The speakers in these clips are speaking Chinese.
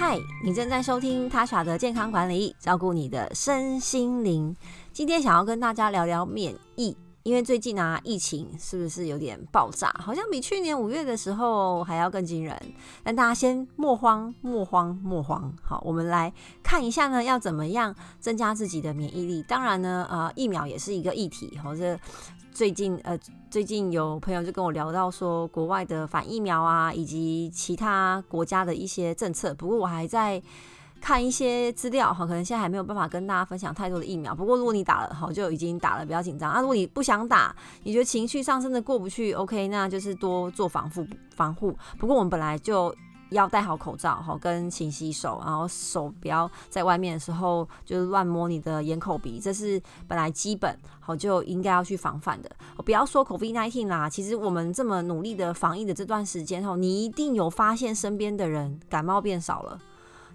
嗨，你正在收听塔莎的健康管理，照顾你的身心灵。今天想要跟大家聊聊免疫，因为最近啊，疫情是不是有点爆炸？好像比去年五月的时候还要更惊人。但大家先莫慌，莫慌，莫慌。好，我们来看一下呢，要怎么样增加自己的免疫力？当然呢，呃，疫苗也是一个议题。好，这。最近呃，最近有朋友就跟我聊到说，国外的反疫苗啊，以及其他国家的一些政策。不过我还在看一些资料哈，可能现在还没有办法跟大家分享太多的疫苗。不过如果你打了哈，就已经打了，不要紧张啊。如果你不想打，你觉得情绪上真的过不去，OK，那就是多做防护防护。不过我们本来就。要戴好口罩，好跟勤洗手，然后手不要在外面的时候就是乱摸你的眼、口、鼻，这是本来基本好就应该要去防范的。不要说 COVID-19 啦，其实我们这么努力的防疫的这段时间后，你一定有发现身边的人感冒变少了。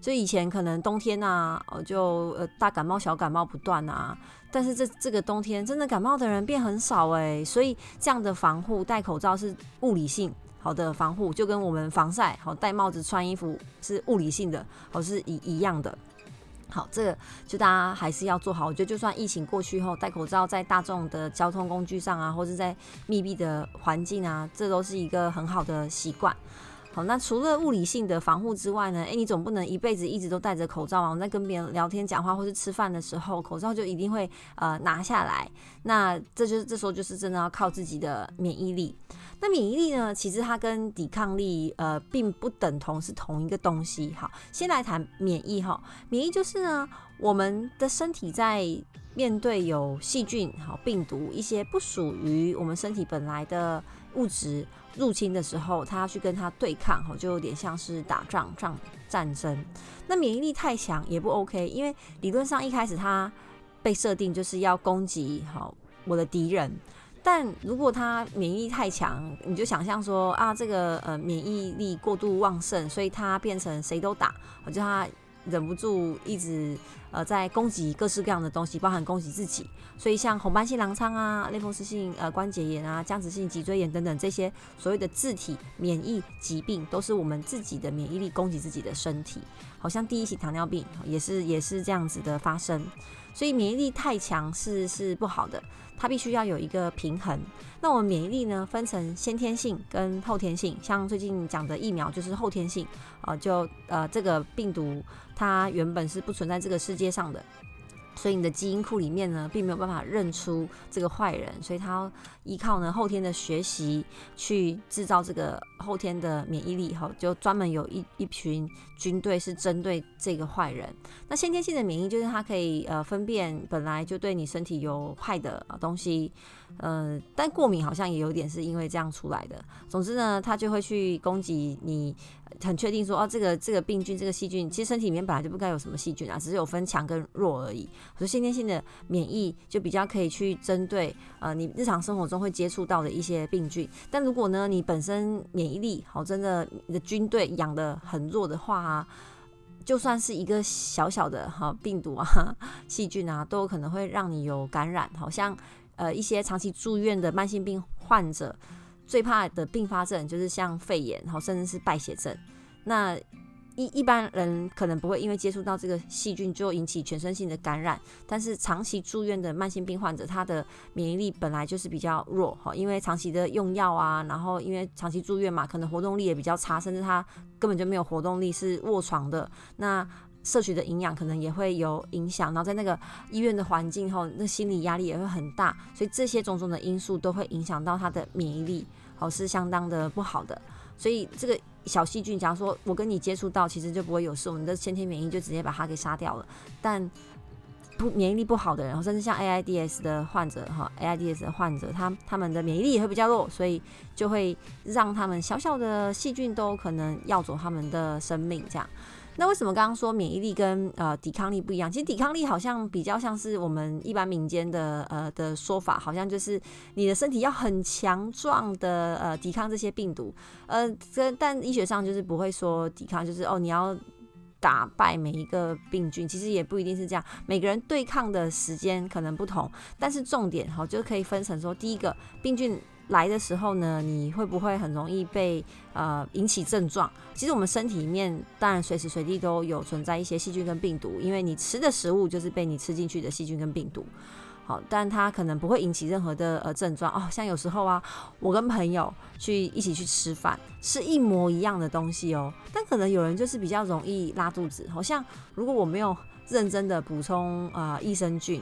所以以前可能冬天啊，就呃大感冒、小感冒不断啊，但是这这个冬天真的感冒的人变很少哎，所以这样的防护戴口罩是物理性。好的防护就跟我们防晒好戴帽子穿衣服是物理性的，好是一一样的。好，这个就大家还是要做好。我觉得就算疫情过去后，戴口罩在大众的交通工具上啊，或是在密闭的环境啊，这都是一个很好的习惯。好，那除了物理性的防护之外呢？诶，你总不能一辈子一直都戴着口罩啊！我在跟别人聊天、讲话或是吃饭的时候，口罩就一定会呃拿下来。那这就是这时候就是真的要靠自己的免疫力。那免疫力呢？其实它跟抵抗力呃并不等同是同一个东西。好，先来谈免疫哈。免疫就是呢，我们的身体在面对有细菌、好病毒一些不属于我们身体本来的物质入侵的时候，他要去跟他对抗，哈，就有点像是打仗、战战争。那免疫力太强也不 OK，因为理论上一开始他被设定就是要攻击好我的敌人，但如果他免疫力太强，你就想象说啊，这个呃免疫力过度旺盛，所以他变成谁都打，我就他。忍不住一直呃在攻击各式各样的东西，包含攻击自己。所以像红斑性狼疮啊、类风湿性呃关节炎啊、僵直性脊椎炎等等这些所谓的自体免疫疾病，都是我们自己的免疫力攻击自己的身体。好像第一型糖尿病也是也是这样子的发生。所以免疫力太强是是不好的，它必须要有一个平衡。那我们免疫力呢，分成先天性跟后天性。像最近讲的疫苗就是后天性啊、就呃这个病毒它原本是不存在这个世界接上的。所以你的基因库里面呢，并没有办法认出这个坏人，所以他要依靠呢后天的学习去制造这个后天的免疫力，哈，就专门有一一群军队是针对这个坏人。那先天性的免疫就是它可以呃分辨本来就对你身体有害的东西，嗯、呃，但过敏好像也有点是因为这样出来的。总之呢，它就会去攻击你。很确定说哦，这个这个病菌、这个细菌，其实身体里面本来就不该有什么细菌啊，只是有分强跟弱而已。所以先天性的免疫就比较可以去针对呃你日常生活中会接触到的一些病菌。但如果呢，你本身免疫力好，真的你的军队养得很弱的话啊，就算是一个小小的哈病毒啊、细菌啊，都有可能会让你有感染。好像呃一些长期住院的慢性病患者。最怕的并发症就是像肺炎，然后甚至是败血症。那一一般人可能不会因为接触到这个细菌就引起全身性的感染，但是长期住院的慢性病患者，他的免疫力本来就是比较弱哈，因为长期的用药啊，然后因为长期住院嘛，可能活动力也比较差，甚至他根本就没有活动力，是卧床的。那摄取的营养可能也会有影响，然后在那个医院的环境后，那心理压力也会很大，所以这些种种的因素都会影响到他的免疫力，好，是相当的不好的。所以这个小细菌，假如说我跟你接触到，其实就不会有事，我们的先天免疫就直接把它给杀掉了。但不免疫力不好的人，甚至像 AIDS 的患者哈，AIDS 的患者，他他们的免疫力也会比较弱，所以就会让他们小小的细菌都可能要走他们的生命，这样。那为什么刚刚说免疫力跟呃抵抗力不一样？其实抵抗力好像比较像是我们一般民间的呃的说法，好像就是你的身体要很强壮的呃抵抗这些病毒，呃，这但医学上就是不会说抵抗，就是哦你要打败每一个病菌，其实也不一定是这样，每个人对抗的时间可能不同，但是重点哈就可以分成说，第一个病菌来的时候呢，你会不会很容易被呃引起症状？其实我们身体里面当然随时随地都有存在一些细菌跟病毒，因为你吃的食物就是被你吃进去的细菌跟病毒。好，但它可能不会引起任何的呃症状哦。像有时候啊，我跟朋友去一起去吃饭，是一模一样的东西哦，但可能有人就是比较容易拉肚子。好像如果我没有认真的补充啊、呃、益生菌。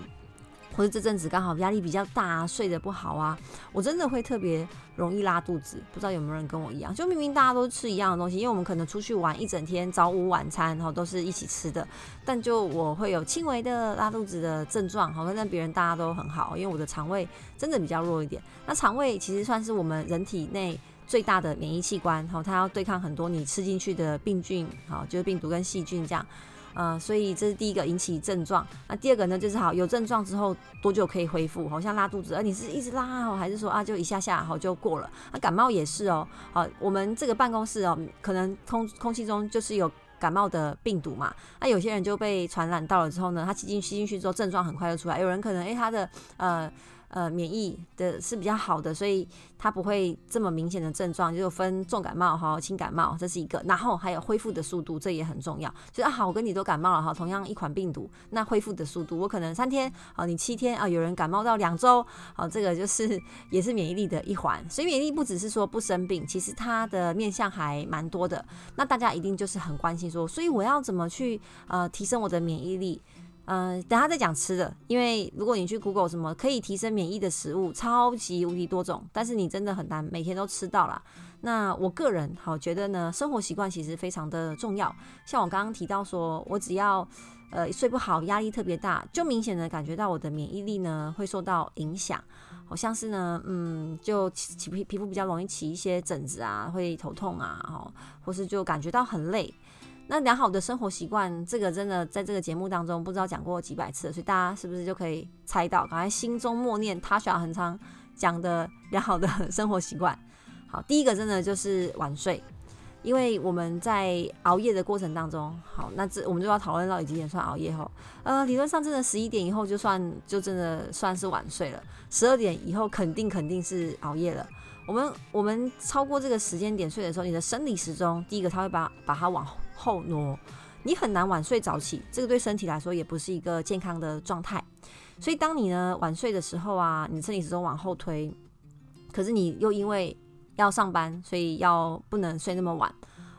或者这阵子刚好压力比较大啊，睡得不好啊，我真的会特别容易拉肚子。不知道有没有人跟我一样？就明明大家都吃一样的东西，因为我们可能出去玩一整天，早午晚餐然后都是一起吃的，但就我会有轻微的拉肚子的症状，好，跟别人大家都很好，因为我的肠胃真的比较弱一点。那肠胃其实算是我们人体内最大的免疫器官，好，它要对抗很多你吃进去的病菌，好，就是病毒跟细菌这样。呃，所以这是第一个引起症状。那第二个呢，就是好有症状之后多久可以恢复？好像拉肚子，而你是一直拉哦，还是说啊就一下下好就过了？那感冒也是哦。好，我们这个办公室哦，可能空空气中就是有感冒的病毒嘛。那有些人就被传染到了之后呢，他吸进吸进去之后症状很快就出来。有人可能诶，他的呃。呃，免疫的是比较好的，所以它不会这么明显的症状，就分重感冒哈、轻感冒，这是一个。然后还有恢复的速度，这也很重要。就是啊，好，我跟你都感冒了哈，同样一款病毒，那恢复的速度，我可能三天啊，你七天啊，有人感冒到两周，好，这个就是 也是免疫力的一环。所以免疫力不只是说不生病，其实它的面向还蛮多的。那大家一定就是很关心说，所以我要怎么去呃提升我的免疫力？嗯、等下再讲吃的，因为如果你去 Google 什么可以提升免疫的食物，超级无敌多种，但是你真的很难每天都吃到啦。那我个人好觉得呢，生活习惯其实非常的重要。像我刚刚提到说，我只要呃睡不好，压力特别大，就明显的感觉到我的免疫力呢会受到影响，好像是呢，嗯，就起皮皮肤比较容易起一些疹子啊，会头痛啊，哦，或是就感觉到很累。那良好的生活习惯，这个真的在这个节目当中不知道讲过几百次，所以大家是不是就可以猜到？赶快心中默念 Tasha 很常讲的良好的生活习惯。好，第一个真的就是晚睡，因为我们在熬夜的过程当中，好，那这我们就要讨论到几点算熬夜后，呃，理论上真的十一点以后就算就真的算是晚睡了，十二点以后肯定肯定是熬夜了。我们我们超过这个时间点睡的时候，你的生理时钟第一个它会把把它往后挪，你很难晚睡早起，这个对身体来说也不是一个健康的状态。所以当你呢晚睡的时候啊，你身体始终往后推，可是你又因为要上班，所以要不能睡那么晚。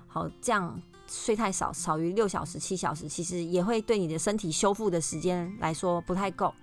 好，这样睡太少，少于六小时、七小时，其实也会对你的身体修复的时间来说不太够。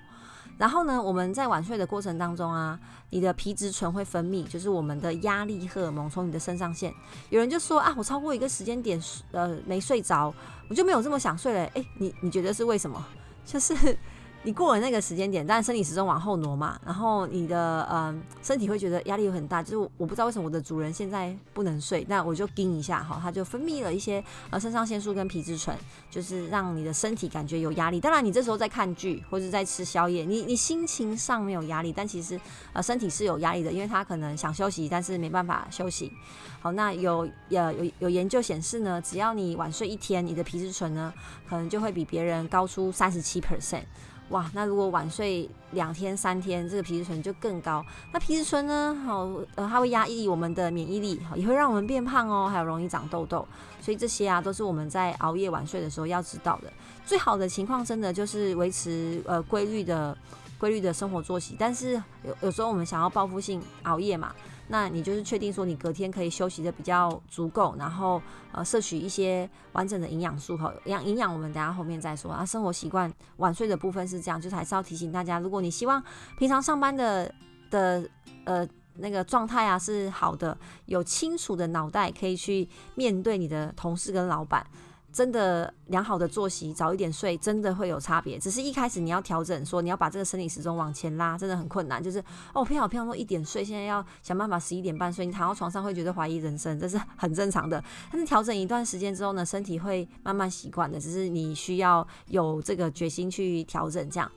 然后呢，我们在晚睡的过程当中啊，你的皮质醇会分泌，就是我们的压力荷尔蒙从你的肾上腺。有人就说啊，我超过一个时间点，呃，没睡着，我就没有这么想睡了。诶，你你觉得是为什么？就是。你过了那个时间点，但是生理时钟往后挪嘛，然后你的嗯身体会觉得压力有很大，就是我不知道为什么我的主人现在不能睡，那我就盯一下哈，他就分泌了一些呃肾上腺素跟皮质醇，就是让你的身体感觉有压力。当然你这时候在看剧或者在吃宵夜，你你心情上没有压力，但其实呃身体是有压力的，因为他可能想休息，但是没办法休息。好，那有呃有有研究显示呢，只要你晚睡一天，你的皮质醇呢可能就会比别人高出三十七 percent。哇，那如果晚睡两天三天，这个皮质醇就更高。那皮质醇呢？好，呃，它会压抑我们的免疫力，也会让我们变胖哦，还有容易长痘痘。所以这些啊，都是我们在熬夜晚睡的时候要知道的。最好的情况，真的就是维持呃规律的规律的生活作息。但是有有时候我们想要报复性熬夜嘛。那你就是确定说你隔天可以休息的比较足够，然后呃摄取一些完整的营养素和营养营养，我们等下后面再说啊。生活习惯晚睡的部分是这样，就是还是要提醒大家，如果你希望平常上班的的呃那个状态啊是好的，有清楚的脑袋可以去面对你的同事跟老板。真的良好的作息，早一点睡，真的会有差别。只是一开始你要调整，说你要把这个生理时钟往前拉，真的很困难。就是哦，偏好偏好说一点睡，现在要想办法十一点半睡，你躺到床上会觉得怀疑人生，这是很正常的。但是调整一段时间之后呢，身体会慢慢习惯的。只是你需要有这个决心去调整这样。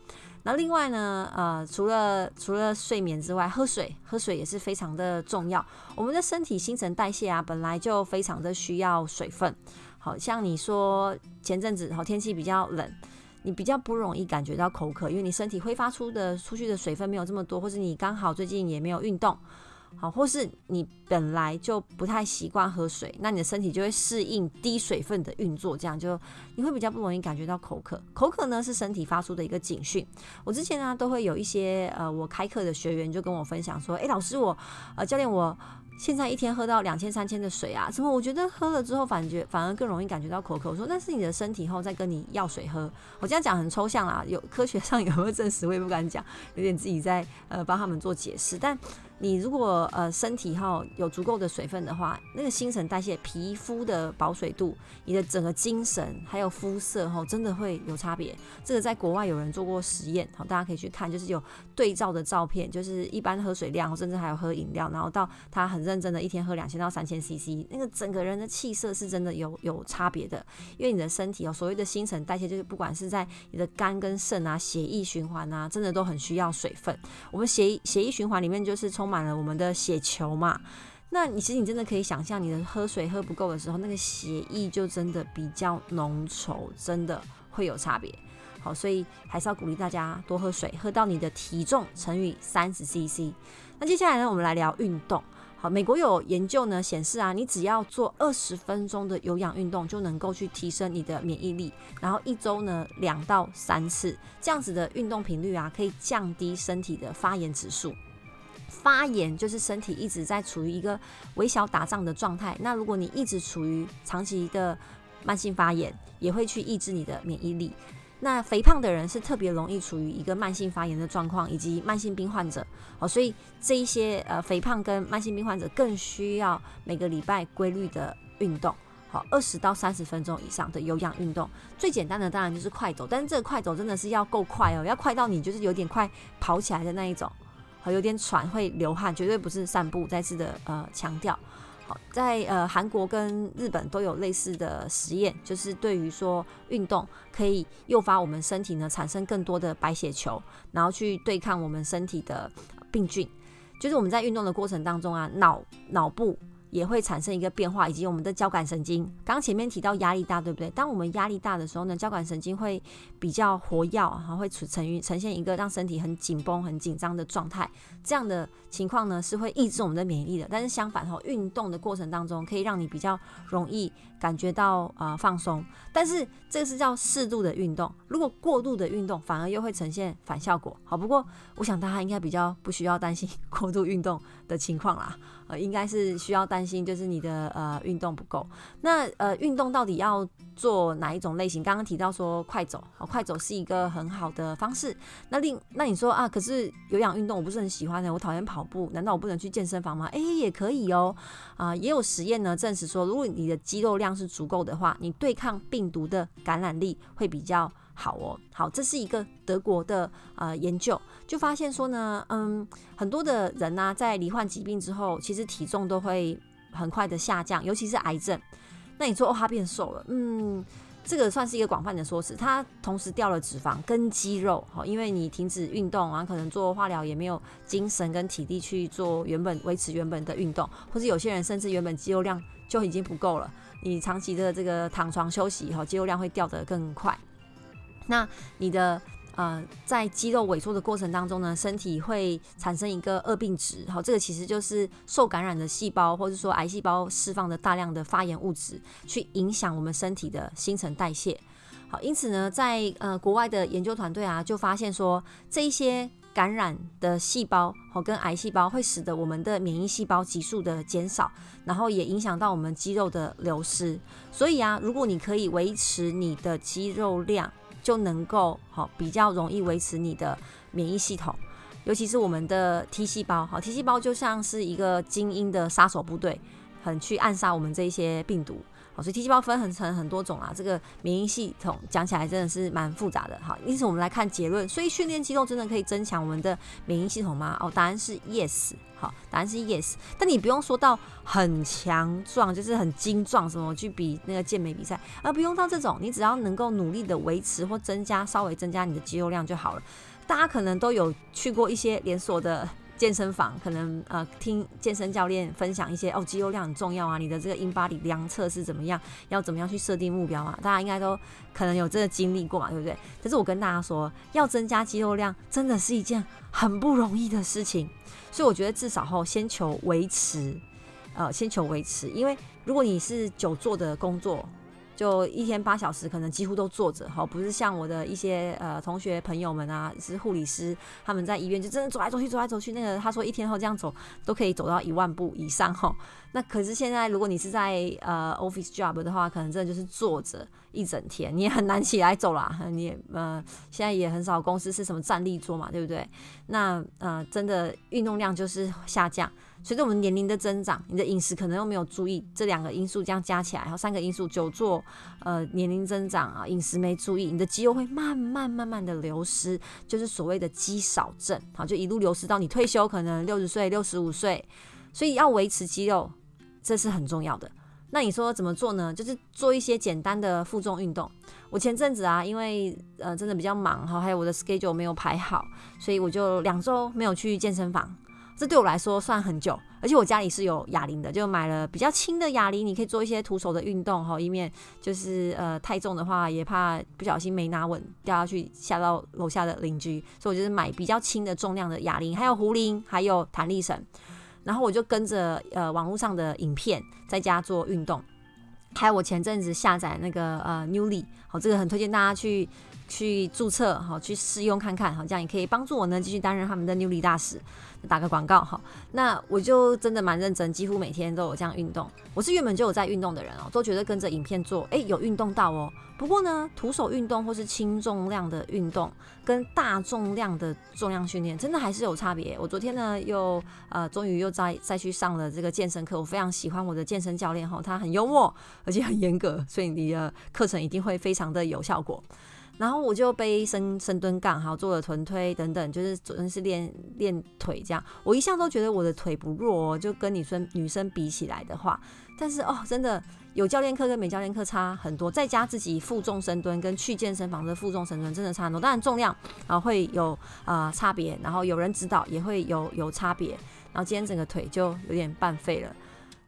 那另外呢，呃，除了除了睡眠之外，喝水 喝水也是非常的重要。我们的身体新陈代谢啊，本来就非常的需要水分。好像你说前阵子好天气比较冷，你比较不容易感觉到口渴，因为你身体挥发出的出去的水分没有这么多，或是你刚好最近也没有运动。好，或是你本来就不太习惯喝水，那你的身体就会适应低水分的运作，这样就你会比较不容易感觉到口渴。口渴呢是身体发出的一个警讯。我之前呢都会有一些呃我开课的学员就跟我分享说，诶，老师我呃教练我。现在一天喝到两千三千的水啊，什么我觉得喝了之后反觉反而更容易感觉到口渴？我说那是你的身体后再跟你要水喝。我这样讲很抽象啦，有科学上有没有证实我也不敢讲，有点自己在呃帮他们做解释，但。你如果呃身体哈有足够的水分的话，那个新陈代谢、皮肤的保水度、你的整个精神还有肤色哈，真的会有差别。这个在国外有人做过实验，好，大家可以去看，就是有对照的照片，就是一般喝水量，甚至还有喝饮料，然后到他很认真的一天喝两千到三千 CC，那个整个人的气色是真的有有差别的。因为你的身体哦，所谓的新陈代谢，就是不管是在你的肝跟肾啊、血液循环啊，真的都很需要水分。我们血血液循环里面就是从充满了我们的血球嘛，那你其实你真的可以想象，你的喝水喝不够的时候，那个血液就真的比较浓稠，真的会有差别。好，所以还是要鼓励大家多喝水，喝到你的体重乘以三十 CC。那接下来呢，我们来聊运动。好，美国有研究呢显示啊，你只要做二十分钟的有氧运动，就能够去提升你的免疫力。然后一周呢两到三次这样子的运动频率啊，可以降低身体的发炎指数。发炎就是身体一直在处于一个微小打仗的状态。那如果你一直处于长期的慢性发炎，也会去抑制你的免疫力。那肥胖的人是特别容易处于一个慢性发炎的状况，以及慢性病患者。好，所以这一些呃肥胖跟慢性病患者更需要每个礼拜规律的运动。好，二十到三十分钟以上的有氧运动。最简单的当然就是快走，但是这个快走真的是要够快哦，要快到你就是有点快跑起来的那一种。好，有点喘，会流汗，绝对不是散步。再次的呃强调，好，在呃韩国跟日本都有类似的实验，就是对于说运动可以诱发我们身体呢产生更多的白血球，然后去对抗我们身体的病菌。就是我们在运动的过程当中啊，脑脑部。也会产生一个变化，以及我们的交感神经。刚前面提到压力大，对不对？当我们压力大的时候呢，交感神经会比较活跃，哈，会呈于呈现一个让身体很紧绷、很紧张的状态。这样的情况呢，是会抑制我们的免疫力的。但是相反，哈，运动的过程当中可以让你比较容易感觉到啊、呃、放松。但是这个是叫适度的运动，如果过度的运动，反而又会呈现反效果。好，不过我想大家应该比较不需要担心过度运动的情况啦。呃，应该是需要担心，就是你的呃运动不够。那呃运动到底要做哪一种类型？刚刚提到说快走，好，快走是一个很好的方式。那另那你说啊，可是有氧运动我不是很喜欢的，我讨厌跑步，难道我不能去健身房吗？诶、欸，也可以哦。啊、呃，也有实验呢证实说，如果你的肌肉量是足够的话，你对抗病毒的感染力会比较。好哦，好，这是一个德国的呃研究，就发现说呢，嗯，很多的人呢、在罹患疾病之后，其实体重都会很快的下降，尤其是癌症。那你说哦，他变瘦了，嗯，这个算是一个广泛的说辞。他同时掉了脂肪跟肌肉，好，因为你停止运动啊，可能做化疗也没有精神跟体力去做原本维持原本的运动，或者有些人甚至原本肌肉量就已经不够了，你长期的这个躺床休息，以后，肌肉量会掉得更快。那你的呃，在肌肉萎缩的过程当中呢，身体会产生一个恶病值，好，这个其实就是受感染的细胞，或者说癌细胞释放的大量的发炎物质，去影响我们身体的新陈代谢。好，因此呢，在呃国外的研究团队啊，就发现说，这一些感染的细胞和跟癌细胞会使得我们的免疫细胞急速的减少，然后也影响到我们肌肉的流失。所以啊，如果你可以维持你的肌肉量，就能够好比较容易维持你的免疫系统，尤其是我们的 T 细胞，好 T 细胞就像是一个精英的杀手部队，很去暗杀我们这些病毒。好，所以 T 细胞分很成很多种啊，这个免疫系统讲起来真的是蛮复杂的。好，因此我们来看结论。所以训练肌肉真的可以增强我们的免疫系统吗？哦，答案是 yes。好，答案是 yes。但你不用说到很强壮，就是很精壮，什么去比那个健美比赛，而不用到这种，你只要能够努力的维持或增加，稍微增加你的肌肉量就好了。大家可能都有去过一些连锁的健身房，可能呃听健身教练分享一些哦，肌肉量很重要啊，你的这个 InBody 量测是怎么样，要怎么样去设定目标啊？大家应该都可能有这个经历过嘛，对不对？但是我跟大家说，要增加肌肉量，真的是一件很不容易的事情，所以我觉得至少后先求维持，呃，先求维持，因为如果你是久坐的工作。就一天八小时，可能几乎都坐着，哈，不是像我的一些呃同学朋友们啊，是护理师，他们在医院就真的走来走去，走来走去。那个他说一天后这样走都可以走到一万步以上，哈。那可是现在如果你是在呃 office job 的话，可能真的就是坐着一整天，你也很难起来走啦。你也呃现在也很少公司是什么站立桌嘛，对不对？那呃真的运动量就是下降。随着我们年龄的增长，你的饮食可能又没有注意，这两个因素这样加起来，然后三个因素，久坐，呃，年龄增长啊，饮食没注意，你的肌肉会慢慢慢慢的流失，就是所谓的肌少症，好，就一路流失到你退休，可能六十岁、六十五岁，所以要维持肌肉，这是很重要的。那你说怎么做呢？就是做一些简单的负重运动。我前阵子啊，因为呃真的比较忙哈，还有我的 schedule 没有排好，所以我就两周没有去健身房。这对我来说算很久，而且我家里是有哑铃的，就买了比较轻的哑铃，你可以做一些徒手的运动哈，以免就是呃太重的话，也怕不小心没拿稳掉下去吓到楼下的邻居，所以我就是买比较轻的重量的哑铃，还有壶铃，还有弹力绳，然后我就跟着呃网络上的影片在家做运动，还有我前阵子下载那个呃 Newly，好，这个很推荐大家去去注册好，去试用看看好，这样也可以帮助我呢继续担任他们的 Newly 大使。打个广告哈，那我就真的蛮认真，几乎每天都有这样运动。我是原本就有在运动的人哦，都觉得跟着影片做，诶，有运动到哦。不过呢，徒手运动或是轻重量的运动，跟大重量的重量训练，真的还是有差别。我昨天呢，又呃，终于又再再去上了这个健身课。我非常喜欢我的健身教练哈，他很幽默，而且很严格，所以你的课程一定会非常的有效果。然后我就背深深蹲杠，还有做了臀推等等，就是主要是练练腿这样。我一向都觉得我的腿不弱哦，就跟女生女生比起来的话，但是哦，真的有教练课跟没教练课差很多。在家自己负重深蹲跟去健身房的负重深蹲真的差很多。当然重量啊会有啊、差别，然后有人指导也会有有差别。然后今天整个腿就有点半废了。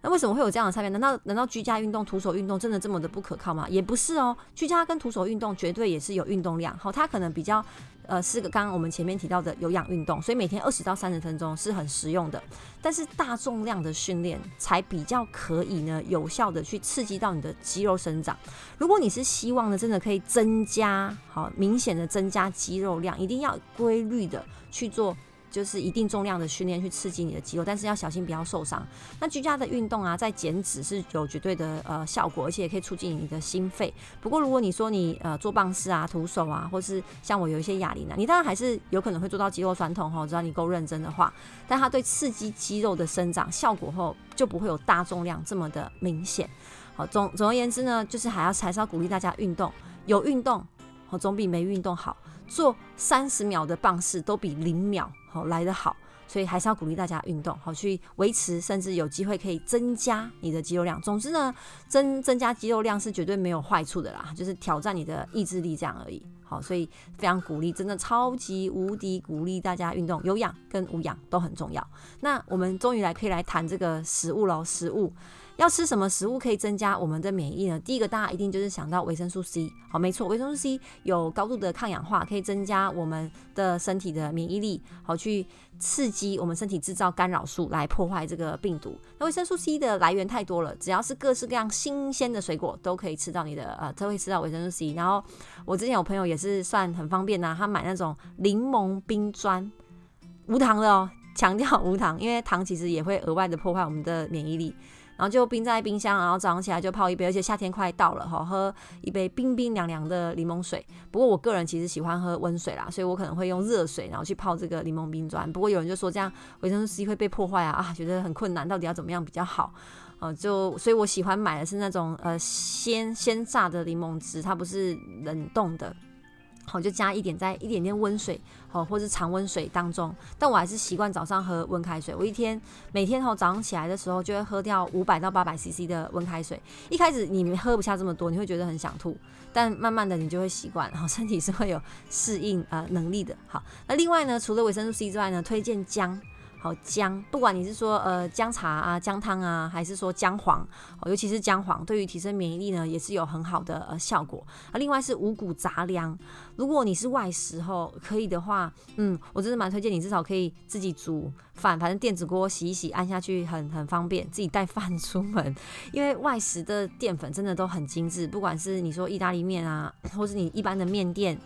那为什么会有这样的差别？难道难道居家运动、徒手运动真的这么的不可靠吗？也不是哦，居家跟徒手运动绝对也是有运动量。好，它可能比较呃是个刚刚我们前面提到的有氧运动，所以每天二十到三十分钟是很实用的。但是大重量的训练才比较可以呢，有效的去刺激到你的肌肉生长。如果你是希望呢，真的可以增加好明显的增加肌肉量，一定要规律的去做。就是一定重量的训练去刺激你的肌肉，但是要小心不要受伤。那居家的运动啊，在减脂是有绝对的呃效果，而且也可以促进你的心肺。不过如果你说你呃做棒式啊、徒手啊，或是像我有一些哑铃啊，你当然还是有可能会做到肌肉酸痛哈，只要你够认真的话。但它对刺激肌肉的生长效果后，就不会有大重量这么的明显。好，总总而言之呢，就是还要还是要鼓励大家运动，有运动好总比没运动好。做三十秒的棒式都比零秒好来得好，所以还是要鼓励大家运动，好去维持，甚至有机会可以增加你的肌肉量。总之呢，增增加肌肉量是绝对没有坏处的啦，就是挑战你的意志力这样而已。好，所以非常鼓励，真的超级无敌鼓励大家运动，有氧跟无氧都很重要。那我们终于来可以来谈这个食物喽，食物。要吃什么食物可以增加我们的免疫呢？第一个大家一定就是想到维生素 C，好，没错，维生素 C 有高度的抗氧化，可以增加我们的身体的免疫力，好，去刺激我们身体制造干扰素来破坏这个病毒。那维生素 C 的来源太多了，只要是各式各样新鲜的水果都可以吃到你的呃，都会吃到维生素 C。然后我之前有朋友也是算很方便呐、他买那种柠檬冰砖，无糖的哦，强调无糖，因为糖其实也会额外的破坏我们的免疫力。然后就冰在冰箱，然后早上起来就泡一杯，而且夏天快到了哈，喝一杯冰冰凉凉的柠檬水。不过我个人其实喜欢喝温水啦，所以我可能会用热水，然后去泡这个柠檬冰砖。不过有人就说这样维生素 C 会被破坏啊，啊，觉得很困难，到底要怎么样比较好？呃，就所以我喜欢买的是那种呃鲜鲜榨的柠檬汁，它不是冷冻的。好，就加一点，在一点点温水，好，或是常温水当中。但我还是习惯早上喝温开水。我一天每天早上起来的时候，就会喝掉五百到八百 CC 的温开水。一开始你喝不下这么多，你会觉得很想吐，但慢慢的你就会习惯，然 后身体是会有适应呃能力的。好，那另外呢，除了维生素 C 之外呢，推荐姜。好姜，不管你是说呃姜茶啊、姜汤啊，还是说姜黄，尤其是姜黄，对于提升免疫力呢，也是有很好的呃效果。啊，另外是五谷杂粮，如果你是外食后可以的话，嗯，我真的蛮推荐你，至少可以自己煮饭，反正电子锅洗一洗，按下去很很方便，自己带饭出门。因为外食的淀粉真的都很精致，不管是你说意大利面啊，或是你一般的面店。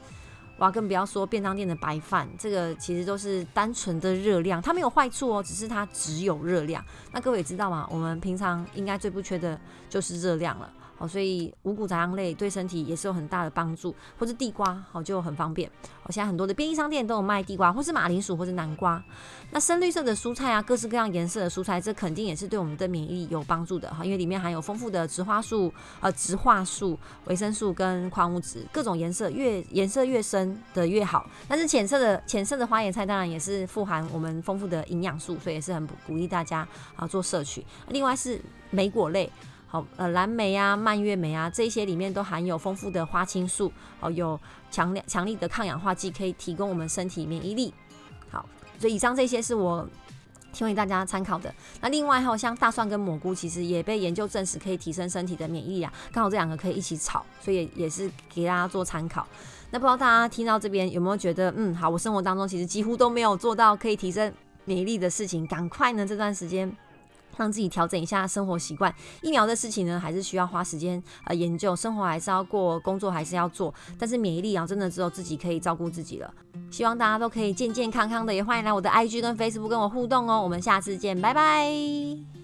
哇，更不要说便当店的白饭，这个其实都是单纯的热量，它没有坏处哦，只是它只有热量。那各位也知道吗？我们平常应该最不缺的就是热量了。哦，所以五谷杂粮类对身体也是有很大的帮助，或是地瓜，好就很方便。哦，现在很多的便利商店都有卖地瓜，或是马铃薯，或是南瓜。那深绿色的蔬菜啊，各式各样颜色的蔬菜，这肯定也是对我们的免疫力有帮助的哈，因为里面含有丰富的植化素、呃植化素、维生素跟矿物质，各种颜色越颜色越深的越好。但是浅色的浅色的花椰菜当然也是富含我们丰富的营养素，所以也是很鼓励大家啊做摄取。另外是莓果类。好，呃，蓝莓啊、蔓越莓啊，这些里面都含有丰富的花青素，哦，有强烈强力的抗氧化剂，可以提供我们身体免疫力。好，所以以上这些是我提供大家参考的。那另外还有像大蒜跟蘑菇，其实也被研究证实可以提升身体的免疫力啊。刚好这两个可以一起炒，所以也是给大家做参考。那不知道大家听到这边有没有觉得，嗯，好，我生活当中其实几乎都没有做到可以提升免疫力的事情，赶快呢这段时间。让自己调整一下生活习惯。疫苗的事情呢，还是需要花时间呃研究。生活还是要过，工作还是要做。但是免疫力啊，真的只有自己可以照顾自己了。希望大家都可以健健康康的，也欢迎来我的 IG 跟 Facebook 跟我互动哦。我们下次见，拜拜。